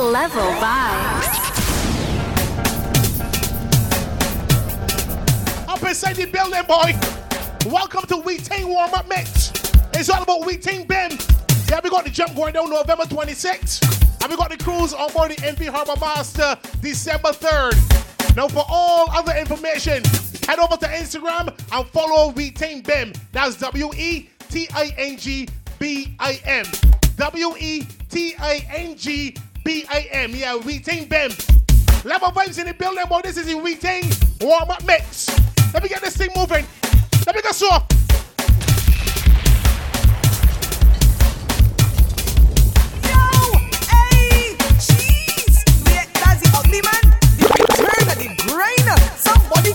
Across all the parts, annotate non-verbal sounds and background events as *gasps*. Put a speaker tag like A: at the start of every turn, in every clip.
A: level vibes.
B: Up inside the building, boy. Welcome to We Ting warm up mix. It's all about We Ting Bim. Yeah, we got the jump going down November 26th. And we got the cruise on board the NV Harbor Master December 3rd. Now, for all other information, head over to Instagram and follow We Ting Bim. That's W E T I N G B I M. W E T I N G B A M. Yeah, we ting bam. Level vibes in the building, boy. This is the We Ting warm up mix. Let me get this thing moving. Let me go so.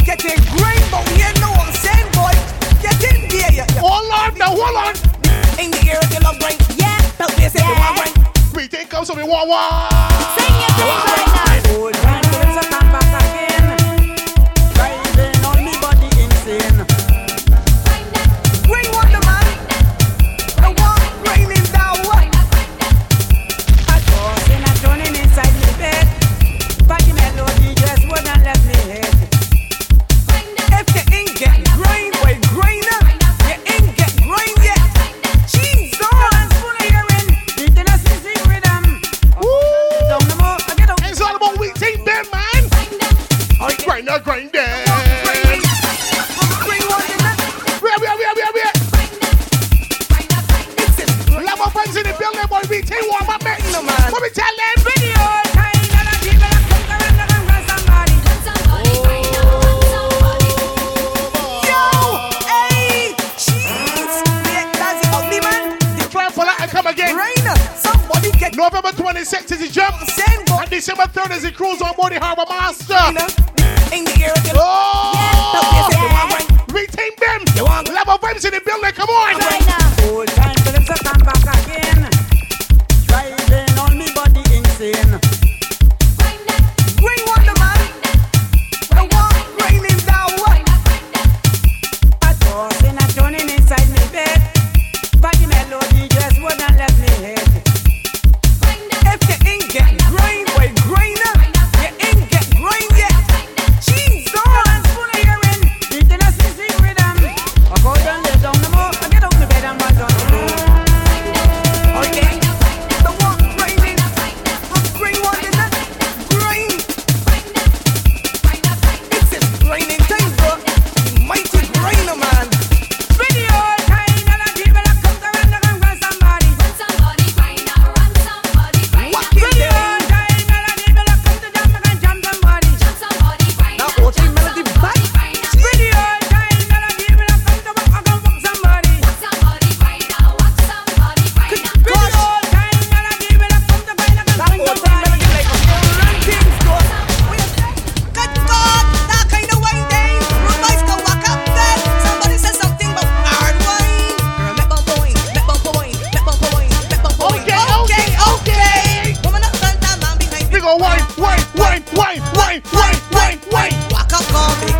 C: Get a grain, but we ain't no one saying, boy.
B: Hold on now, on.
C: In the love grain. Yeah, but we say yeah. they want grain.
B: Take come so me wah wah.
A: Sing your right now.
D: as he cruised on
A: Bonnie Harbor Master.
D: go
A: wait
E: wait wait wait wait wait wait wait Waka.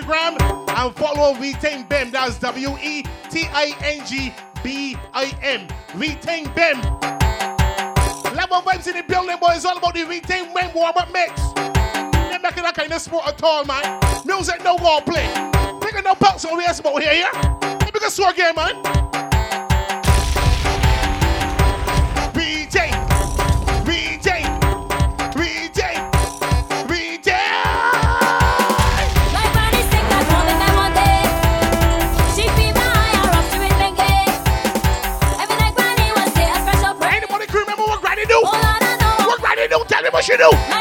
E: Instagram and follow We Ting Bim. That's W E T I N G B I M. We Ting Bim. Level vibes in the building, boy. It's all about the We Ting Bim warm up mix. They're making that kind of sport at all, man. Music, no wall play. Taking no bounce over here, sport here, yeah? Let me get sore game, man. What you do?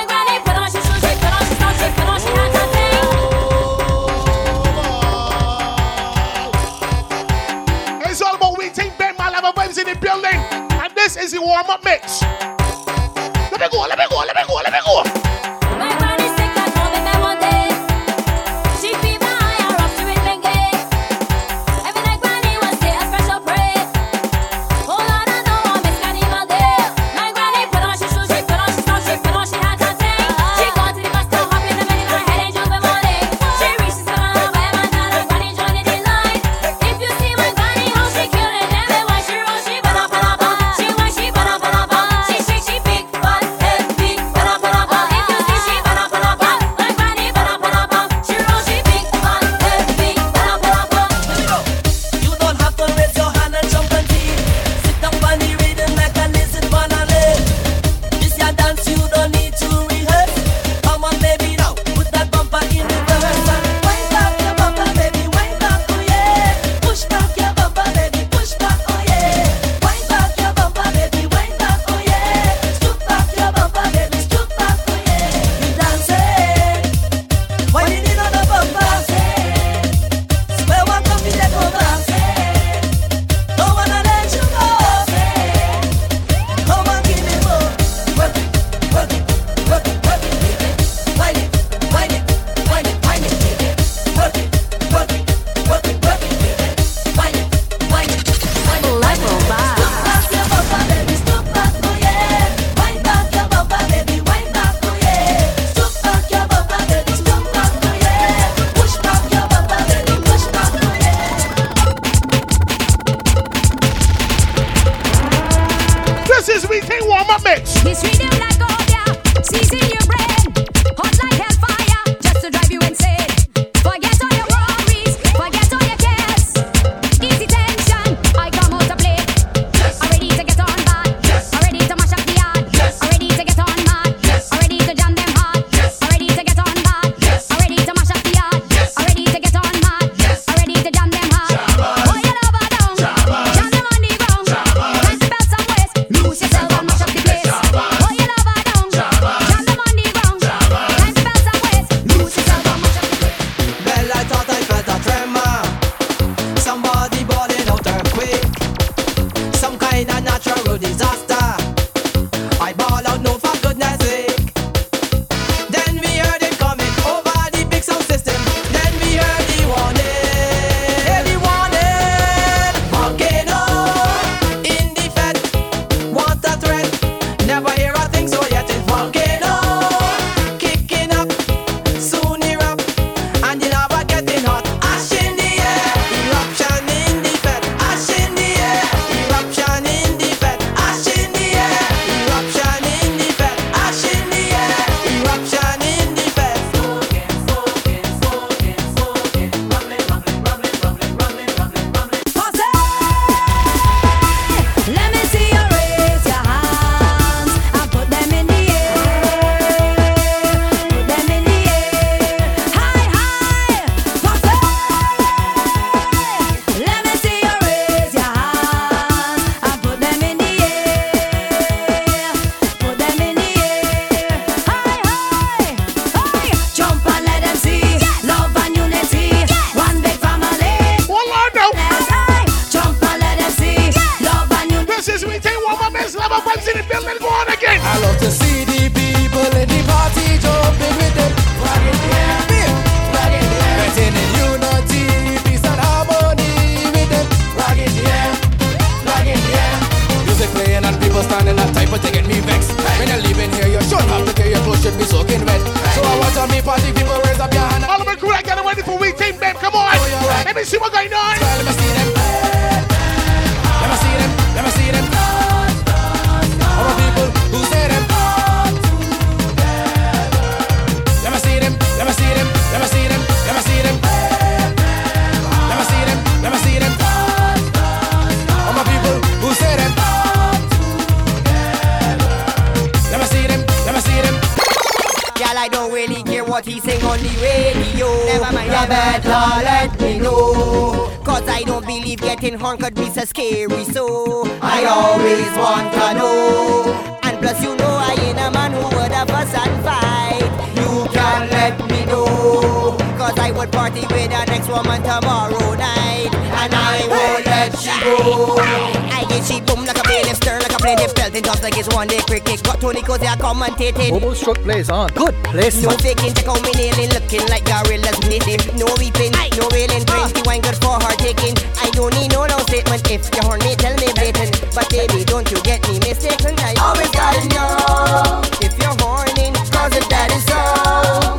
E: She
F: boom like a bailiff, Stern like a plaintiff, pelting just like it's one day cricket. Got Tony Cozy, I commentated.
G: Mobile stroke plays on. Good
F: place.
G: No
F: faking, check out me nailing, looking like gorillas knitting. No weeping, Aye. no wailing, ah. crazy the wine good for her taking. I don't need no long statement. If you horny, tell me blatant. But baby, don't you get me mistaken. I always gotta know if you're horny, cause if that is so.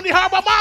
H: down the
B: harbor
G: mall.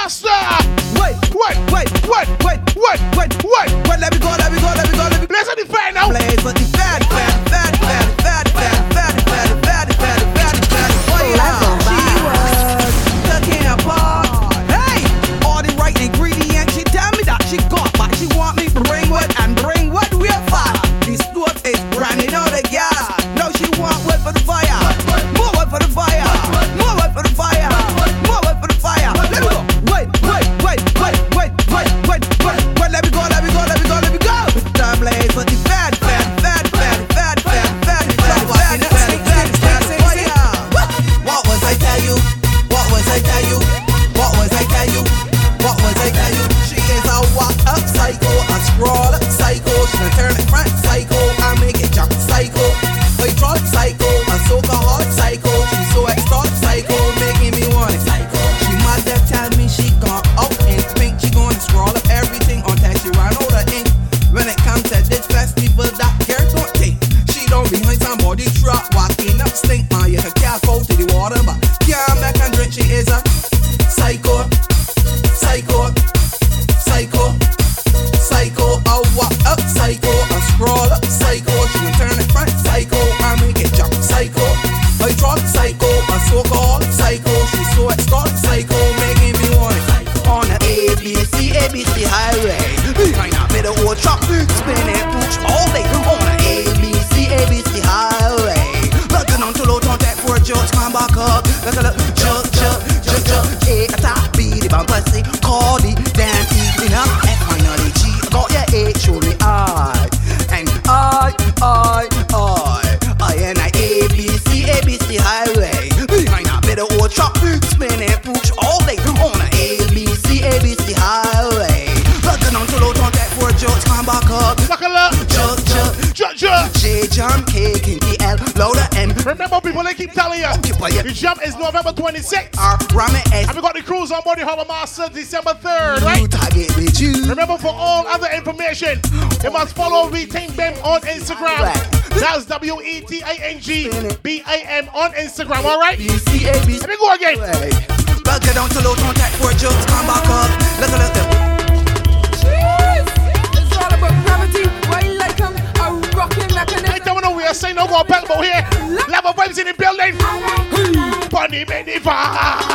G: jump is
B: November 26th. And we got the cruise on board Harbor Master December 3rd, right? Remember, for all other information, you must follow We Ting Bam on Instagram. That's W E T A N G B A M on Instagram, all right? Let me go again.
G: Bugger down to low, Contact for type four jokes, come back up. Look, look, look. Jeez!
C: It's all about gravity, right like I'm a rocking mechanism.
B: I don't know we are saying no more. back, but here, level vibes in the building.
C: 你没你法。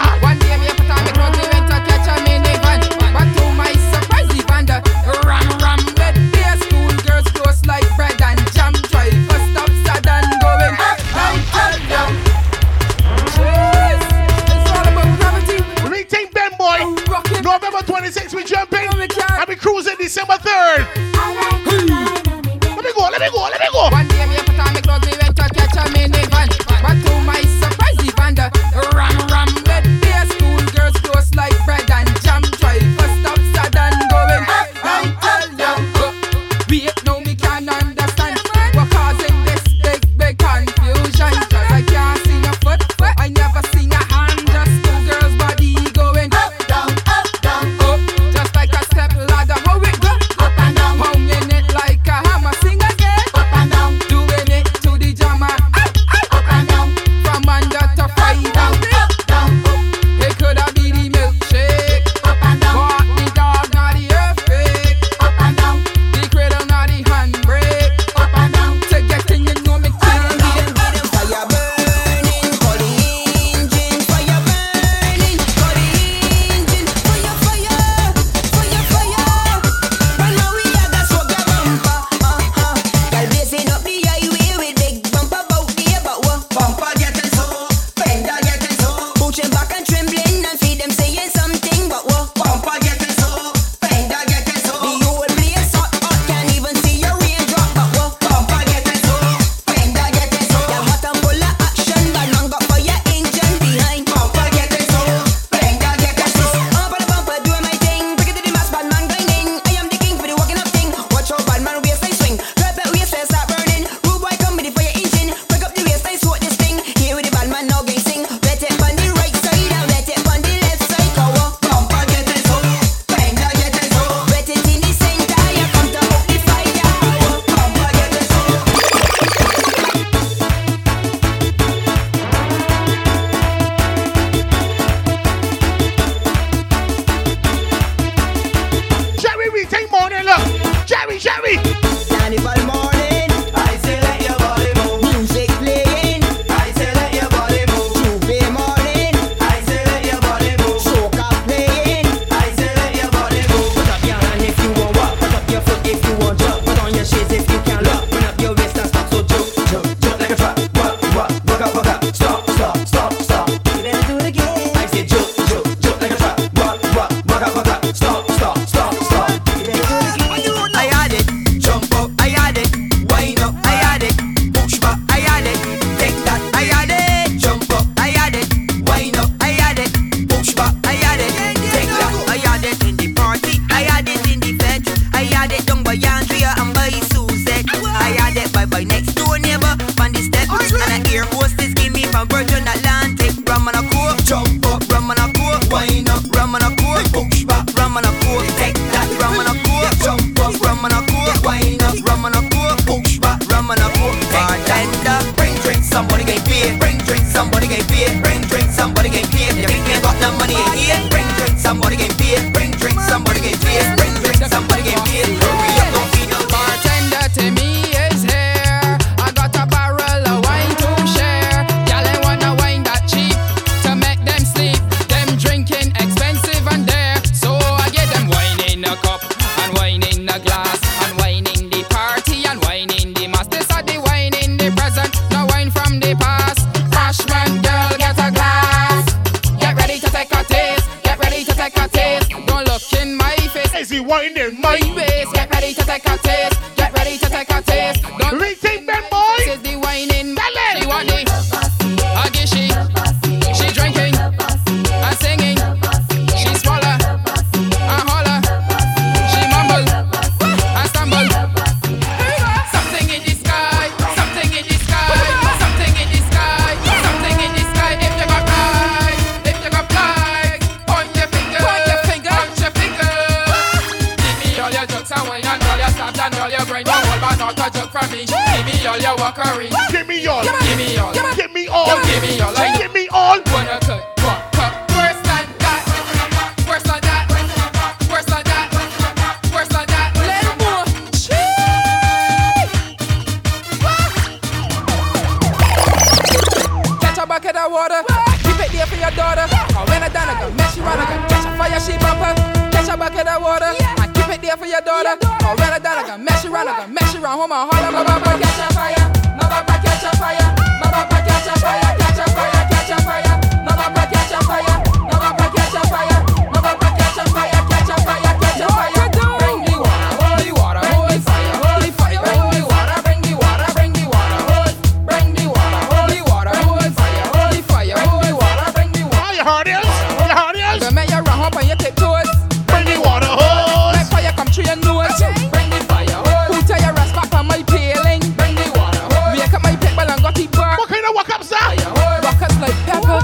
C: what comes out? Rockets like pepper,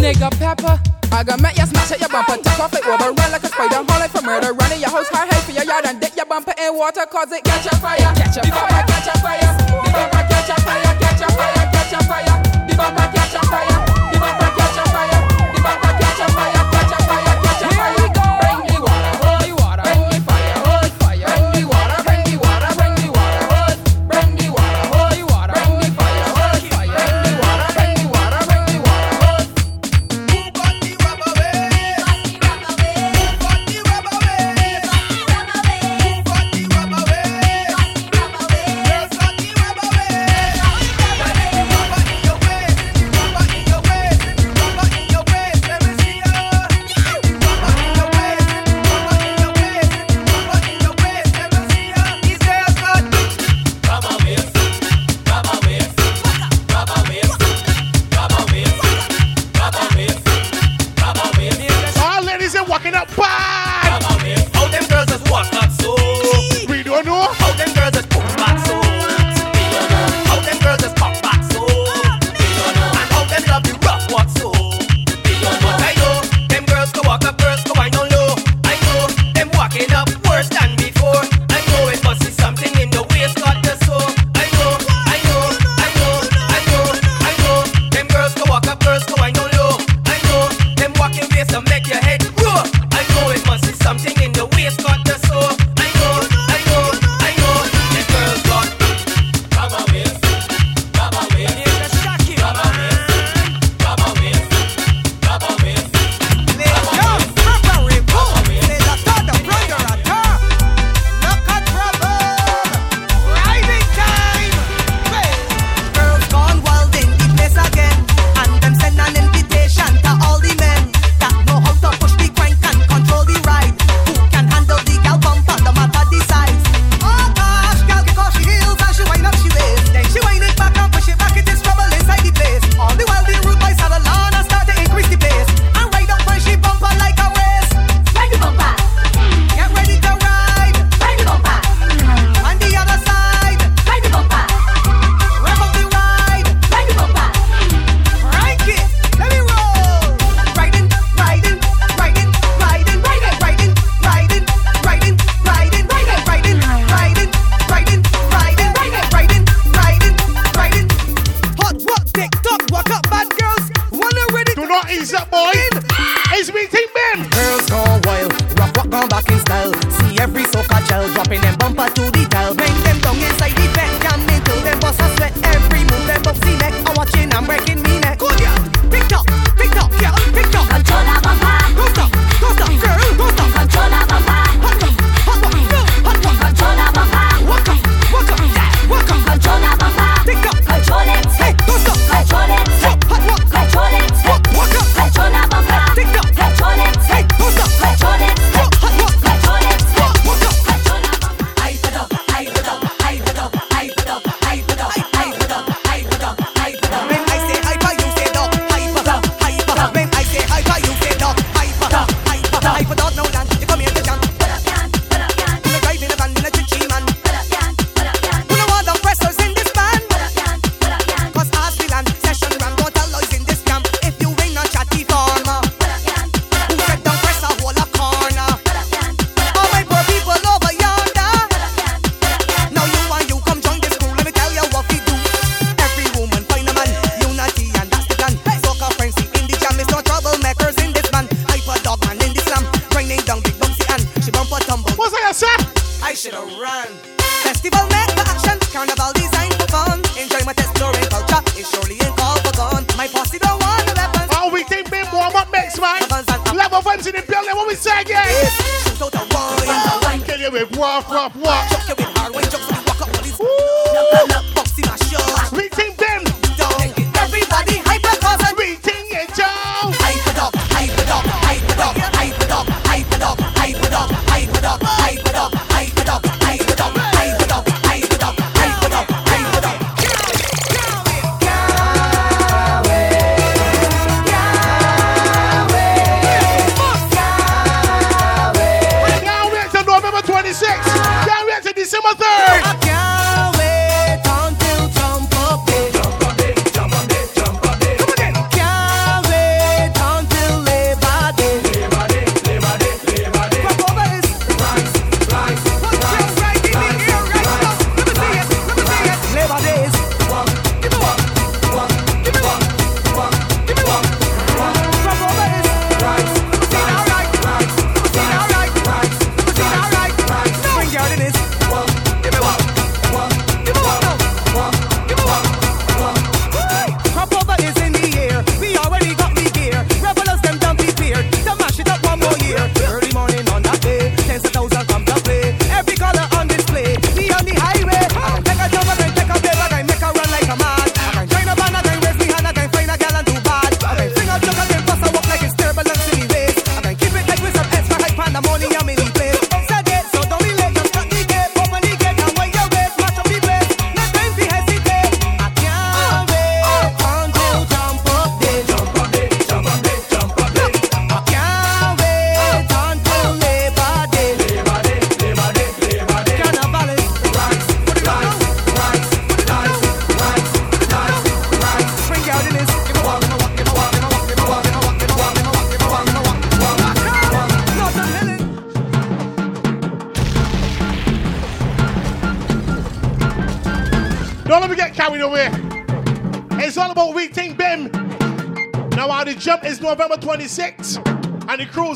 C: nigga pepper. I got met, you smash at your bumper, take off like rubber, run like a spider, hold it for murder, run in your house, high, high for your yard, and dip your bumper in water, cause it catch a fire. Catch a fire, catch a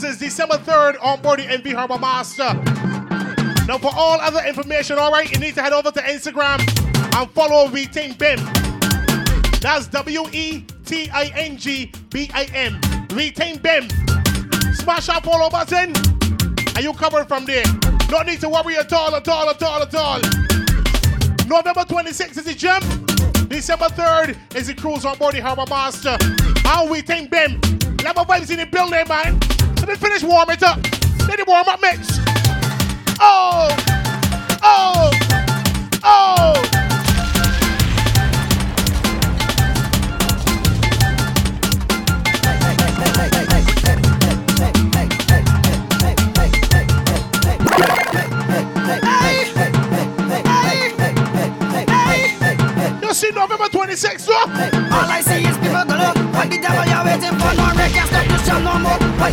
I: Is
B: December 3rd
I: on
B: board the MV Harbor Master. Now, for all other information, all right, you need to head over to Instagram and follow We Ting Bim. That's W E T I N G B I M. We Ting Bim. Smash that follow button, and you covered from there. No need to worry at all, at all, at all, at all. November 26th is the jump. December 3rd is the cruise on board the Harbor Master. And We Ting Bim. Level vibes in the building, man. Let me finish warm it up. Let it warm up mix. Oh, oh, oh.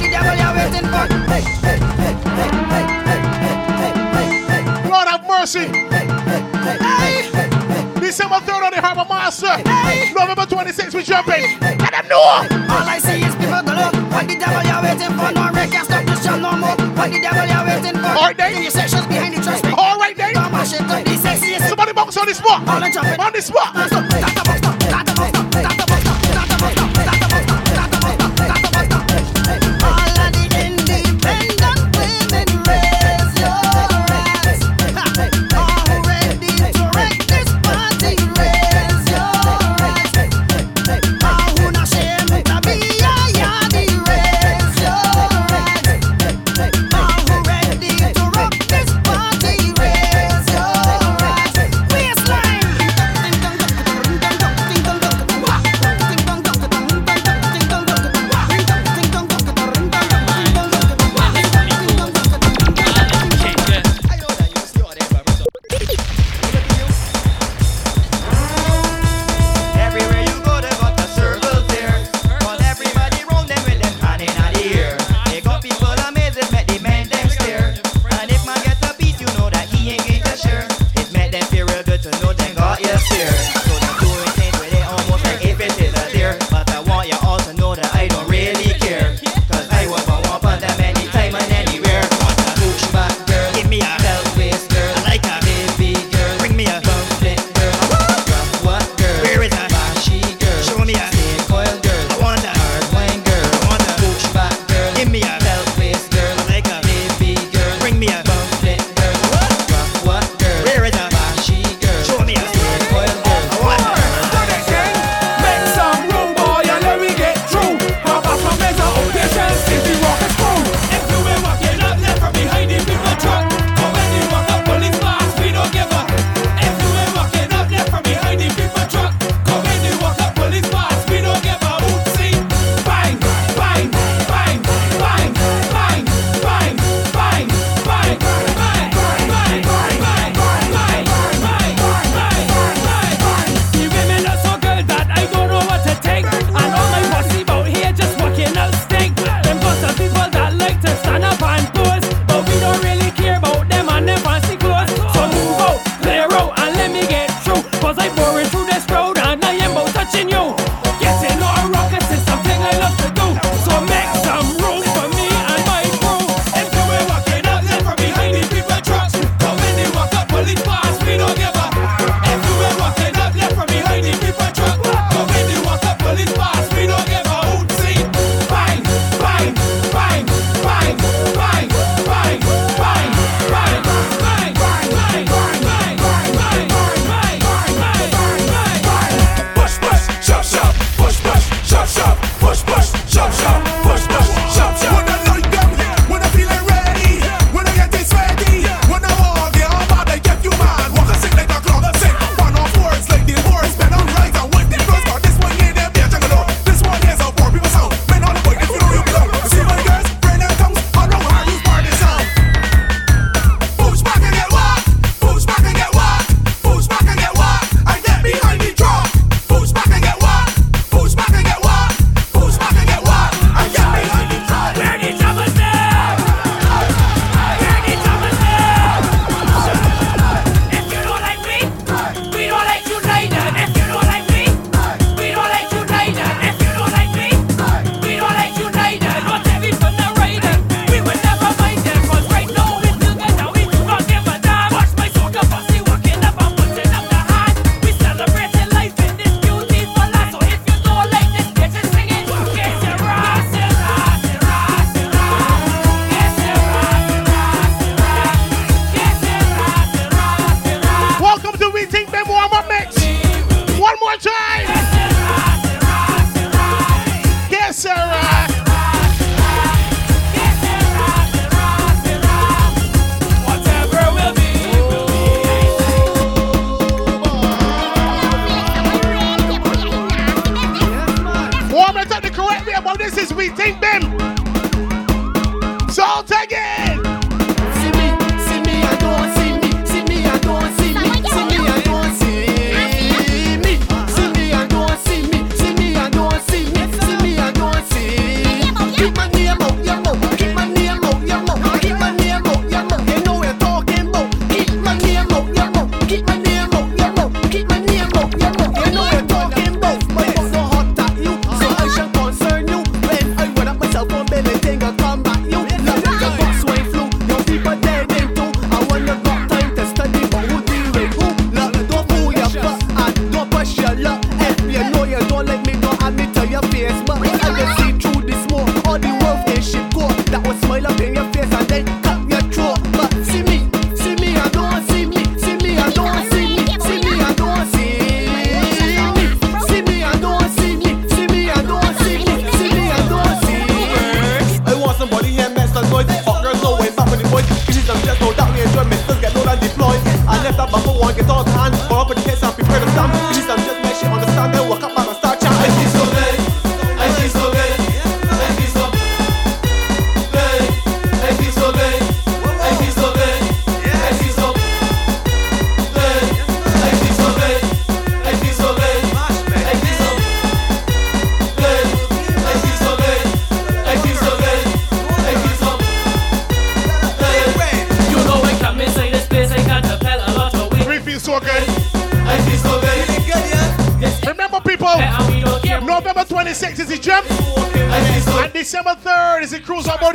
J: the devil you're waiting for.
B: Lord have mercy. Hey. December 3rd on the Harbor Master. Hey. November 26th, we jumping. Let them know.
J: All I see is people to look. What the devil you're waiting for? No wreck, can't stop this jam no more. What the devil you're waiting for?
B: All right,
J: Dave. The sessions behind the trust.
B: All right, Dave.
J: Don't shit. The sexiest.
B: Somebody box on this spot. On the spot.
J: On the
B: spot.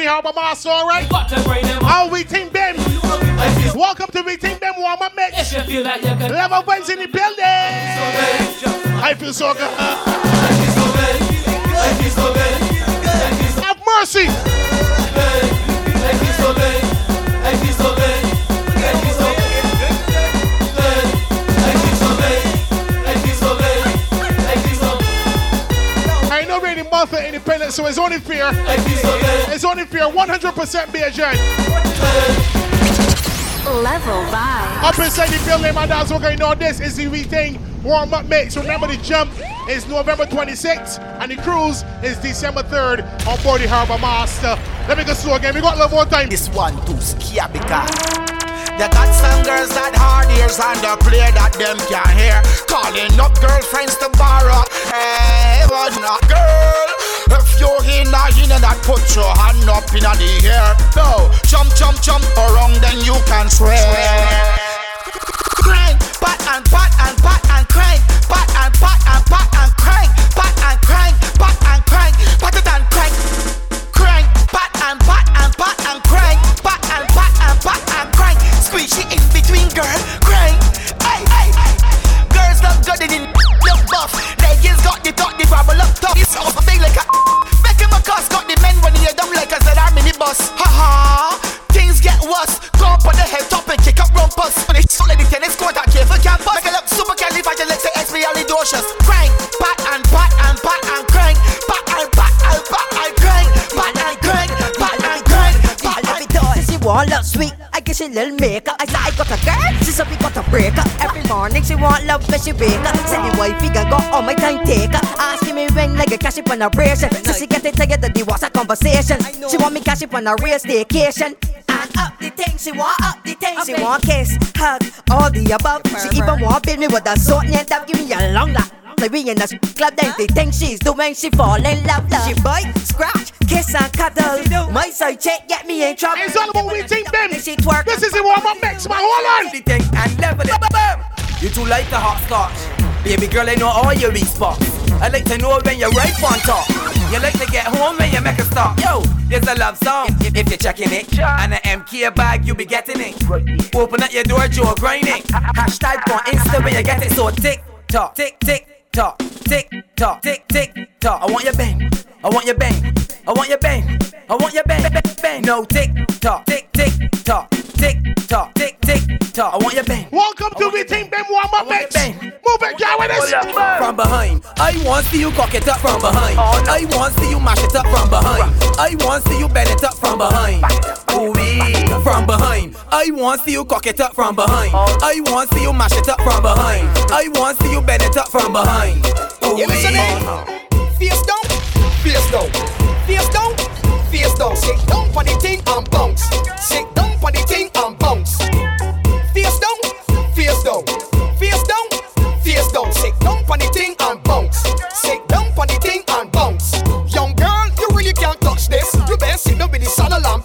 B: Board Harbor Master, alright? Our We Ting Bim. Welcome to We Ting Bim Warm Up Mix. Level Benz in the building. I feel so good. Have mercy. For independence, so it's only fair. It's only fair. 100% be a gen.
A: Level five.
B: Up inside the building, my dogs, we're going to know this is the We Ting warm up mix. Remember, the jump is November 26th, and the cruise is December 3rd on board the Harbor Master. Let me go slow again. We got a little more time.
K: This one too scary because they got some girls that hard ears and they clear that them can hear. Calling up girlfriends to borrow. Hey, but not girl. If you're in a in that, put your hand up in the air. No, jump, jump, jump around, then you can swear. Crank, pat and pat and pat and crank, pat and pat and pat and crank, pat and crank, pat and califragilisticexpialidocious. Crank, pat and pat and pat and crank. Pat and pat and pat and crank. Pat and crank. Pat and crank. Pat and
F: Says she want love sweet, I guess she little makeup. I said I got a girl, she said we got a breakup. Every morning she want love when she wake up. Said the wifey got got all my time taker. Asking me when like a cash up on a ration. So she get it together, the was a conversation. She want me cash up on a real staycation. And up the thing, she want up the thing. She want kiss, hug, all the above. She even want build me with a sword and that give me a long laugh. Like we in a club, then they think she's doing, she fall in love, love. She bite, scratch, kiss and cuddle. My side check get me in trouble.
B: It's all about We Ting Bim.
F: She twerk.
B: This is the warm up mix, man. Hold on.
K: the thing and level it. You too like the hot scotch. Baby girl, I know all your weak spots. I like to know when you're right on top. You like to get home when you make a stop. Yo, there's a love song. If, if you're checking it, and an MK bag, you be getting it. Open up your door, Joe grinding. Hashtag on Insta when you get it so tick tock, tick tick tock, tick tock, tick tick tock. I want your bang. I want your bang. I want your bang. I want your bang. Bang. bang. No tick tock, tick tick tock, tick tock, tick tick tock. I want your bang.
B: Welcome to We Ting Bim warm up mix. Move it, girl, with us.
K: From behind, I want see you cock it up from behind. Oh, I want see you mash it up from behind. I want see you bend it up from behind. Ooh from behind. I want see you cock it up from behind. Oh. I want see you mash it up from behind. I want see you bend it up from behind. Ooh
L: You
K: wee.
L: Face down, face down, face down, face down. Sit down for the thing and bounce. Sit down for the thing and bounce. Face down, face down, face down, face down. Sit down for the thing and bounce. Sit down for the thing and bounce. Young girl, you really can't touch this. You better sit down with the saddle and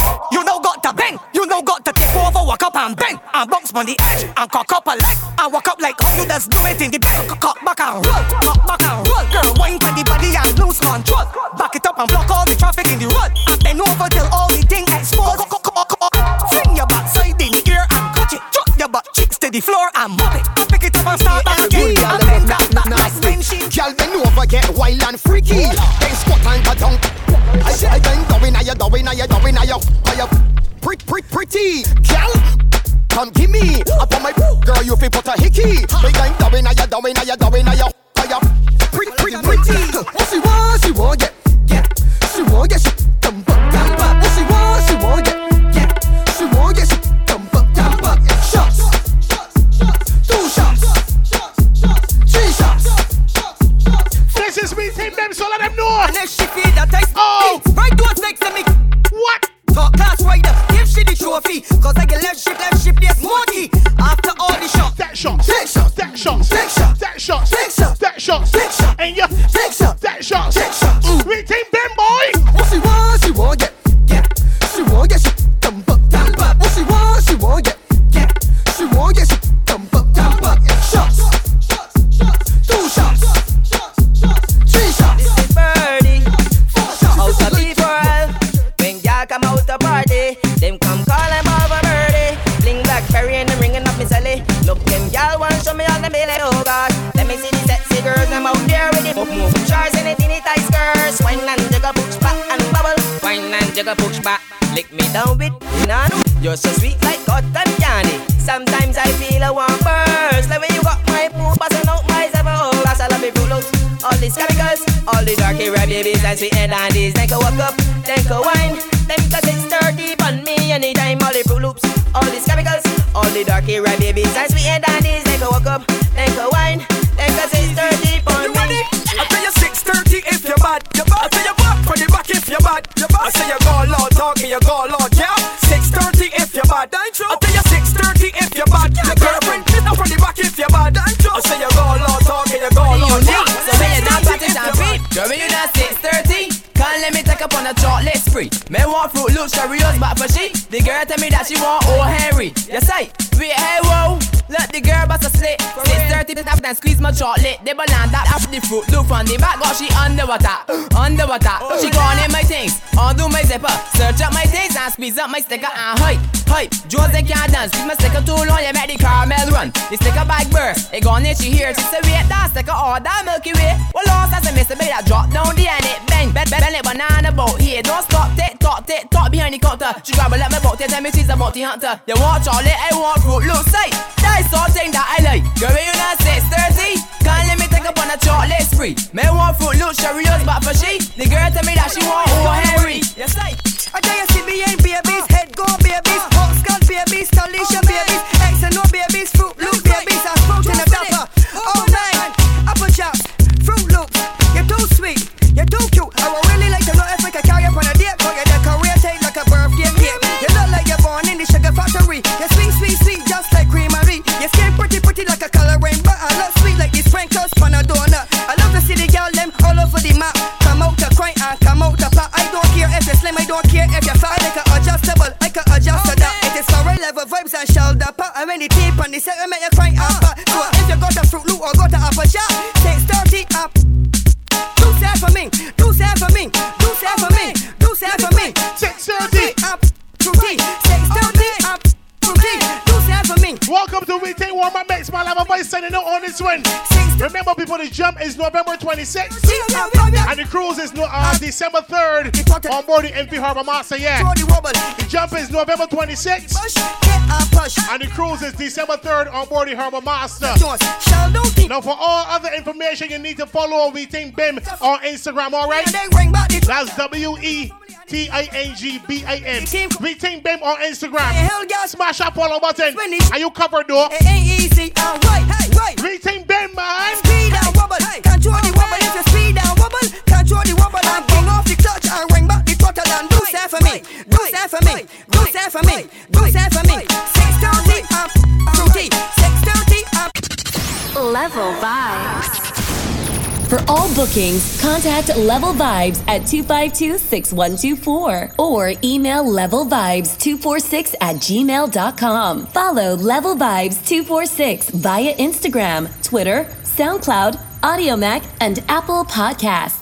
L: bounce on the
A: edge and cock up a leg. And walk up like how you just do it in the back. Cock back and roll. Cock back and roll. Girl, wine for the body and lose control. Back it up and block all the traffic in the road. And bend over till all the thing exposed. Fling your backside in the air and catch it. Drop your butt cheeks to the floor and mop it. Pick it up and start back again. And bend that back like benching.
L: Girl, bend over, get wild and freaky. Then squat and go down. I say, I bend down, I you down, I you down, I you, I you, pretty, pretty, pretty. Girl, come give me up on my girl. You feel put a hickey. We going down, I you down, I you down, I you, you, pretty, pretty, pretty. What she want, she want, yeah, yeah. She want, yeah, she come back, come back. What she want, she want, yeah, yeah. She want, yeah, she come back, come back. Shots, two shots, three shots. Shots, shots.
B: This is me, team them, so let them know.
A: And if she feel that I
B: Oh.
A: right those next to me.
B: What?
A: Top class rider, she the trophy. Cause I get left ship, left ship, yes, Morty. After all the shots.
B: That
L: shot,
B: that
L: shot,
B: that
L: shot,
B: that
L: shot,
B: that shot, that shot,
L: that shot, that shot, and yeah,
A: that shot, that shot, that shot. We team Bimbo. Them out there with the move, move. Shorts and the teeny tight skirts. Wine and jigga push back and bubble. Wine and jigga push back. Lick me down with nano. You're so sweet like cotton candy. Sometimes I feel a warm burst. Like when you got my poop, busting out my zebra. Oh, that's I love fruit loops. All these chemicals, all the darky red babies and sweet and dandies. Then go walk up, then go wine. Then cause it's 30 on me anytime. All the fruit loops, all these chemicals, all the darky red babies and sweet and dandies. Then go walk up, then go wine.
G: Bad. You bad. I say you go loud, talking you go loud, yeah. 630 if you're bad. I tell you 630 if you're bad. Your girlfriend fit up for the back if you're bad. I say you go loud, talking you go loud, yeah.
M: So when you not and free, girl, you not 630, can't let me take up on a chocolate spree. Me want fruit loops, Cheerios, but for she, the girl tell me that she want old Henry. Yes, I, wait, hey, whoa, let the girl bust a slit. 630, tap and squeeze my chocolate. They banana that after the fruit Look from the back, got she underwater, *gasps* underwater. Oh, she gone in my things, undo my zipper, search up my things and squeeze up my sticker and hype, hype. Jaws and can't dance, squeeze my sticker too long, you make the caramel run. The sticker bag burst, it gone in she here, she say wait, that sticker all that Milky Way. Well, lost as a miss, baby, I drop down the end, it bang, bend, bend it banana boat here. Don't stop, tick, tock, tick, tock behind the counter. She grab a let me boat, tell me she's a bounty hunter. You want chocolate, I want fruit, look, say, that's something that I like. Girl, you not 630, can't let me take up on a chocolate spree. Me want fruit, look, Cheerios, but for she, the girl tell me that she want old Henry. Yes, I.
A: I tell you, CBN babies, head go babies,
B: December 3rd on board the MV Harbor Master, yeah. The jump is November 26th. And the cruise is December 3rd on board the Harbor Master. Now, for all other information, you need to follow We Ting Bim on Instagram, alright? That's W E T I N G B A M. We Ting Bim on Instagram. Smash that follow button. Are you covered, though?
A: It ain't easy, alright, right.
B: We Ting Bim, man.
A: For me. Do that for me. Do that for me. Do that for me. Six thirty up, fruity. Six thirty up.
N: Level Vibes. For all bookings, contact Level Vibes at 252-6124 or email levelvibes246 at gmail.com. Follow Level Vibes 246 via Instagram, Twitter, SoundCloud, Audiomack, and Apple Podcasts.